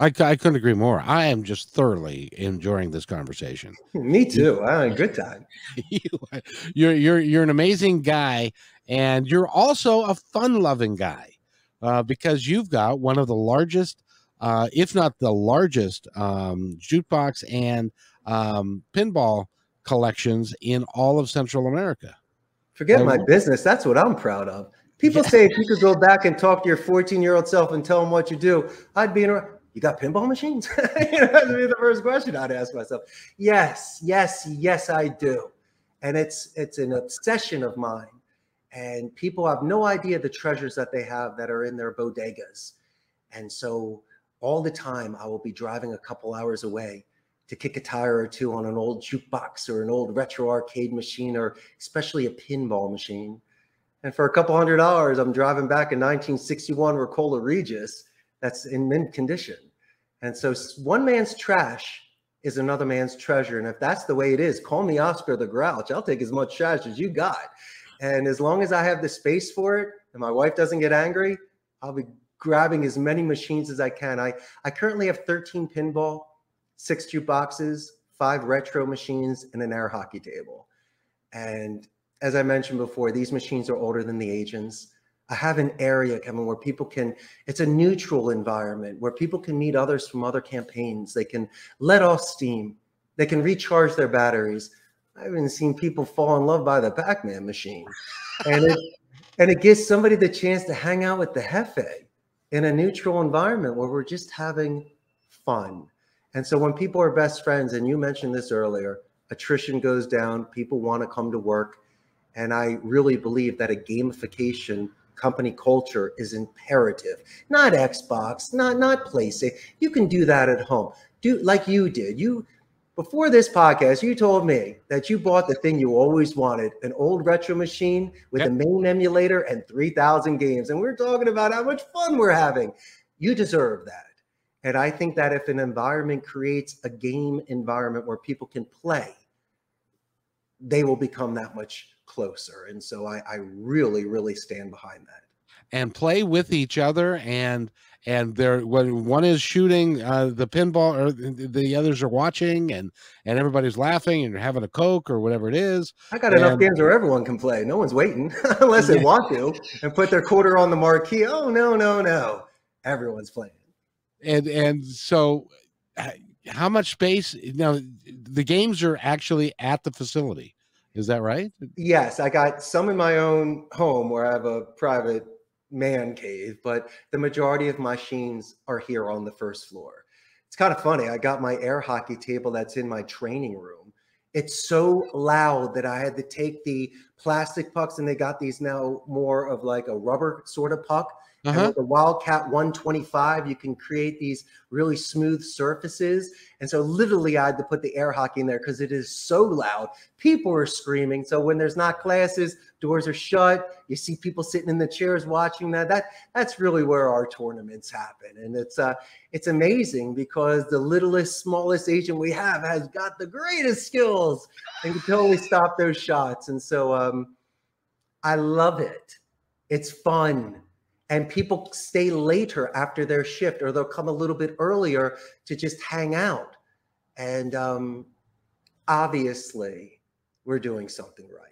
I, I couldn't agree more. I am just thoroughly enjoying this conversation. Me too. I had a good time. you, you're you're you're an amazing guy, and you're also a fun-loving guy, uh, because you've got one of the largest, uh, if not the largest, um, jukebox and um, pinball collections in all of Central America. Forget my business. That's what I'm proud of. People yeah. say if you could go back and talk to your 14 year old self and tell them what you do, I'd be in. You got pinball machines? that'd be the first question I'd ask myself. Yes, yes, yes, I do, and it's it's an obsession of mine. And people have no idea the treasures that they have that are in their bodegas. And so all the time, I will be driving a couple hours away to kick a tire or two on an old jukebox or an old retro arcade machine or especially a pinball machine. And for a couple hundred dollars, I'm driving back a 1961 Rock-Ola Regis that's in mint condition. And so one man's trash is another man's treasure. And if that's the way it is, call me Oscar the Grouch. I'll take as much trash as you got. And as long as I have the space for it and my wife doesn't get angry, I'll be grabbing as many machines as I can. I, I currently have 13 pinball, six jukeboxes, five retro machines, and an air hockey table. And as I mentioned before, these machines are older than the agents. I have an area, Kevin, where people can, it's a neutral environment where people can meet others from other campaigns. They can let off steam. They can recharge their batteries. I haven't seen people fall in love by the Pac-Man machine. And it, and it gives somebody the chance to hang out with the Jefe in a neutral environment where we're just having fun. And so when people are best friends, and you mentioned this earlier, attrition goes down, people want to come to work. And I really believe that a gamification company culture is imperative. Not Xbox, not not PlayStation. You can do that at home. Do like you did. You before this podcast, you told me that you bought the thing you always wanted, an old retro machine with yep. a MAME emulator and 3,000 games. And we're talking about how much fun we're having. You deserve that. And I think that if an environment creates a game environment where people can play, they will become that much closer. And so I, I really, really stand behind that. And play with each other and and they're when one is shooting uh, the pinball or the others are watching and and everybody's laughing and having a coke or whatever it is i got and, enough games where everyone can play. No one's waiting unless they want to and put their quarter on the marquee. Oh no no no. Everyone's playing. And and so how much space know the games are actually at the facility is that right yes i got some in my own home where i have a private man cave, but the majority of my machines are here on the first floor. It's kind of funny. I got my air hockey table that's in my training room. It's so loud that I had to take the plastic pucks and they got these now more of like a rubber sort of puck uh-huh. And with the Wildcat 125, you can create these really smooth surfaces. And so literally I had to put the air hockey in there because it is so loud. People are screaming. So when there's not classes, doors are shut. You see people sitting in the chairs watching that. That that's really where our tournaments happen. And it's uh it's amazing because the littlest, smallest agent we have has got the greatest skills and can totally stop those shots. And so um I love it. It's fun and people stay later after their shift or they'll come a little bit earlier to just hang out. And um, obviously we're doing something right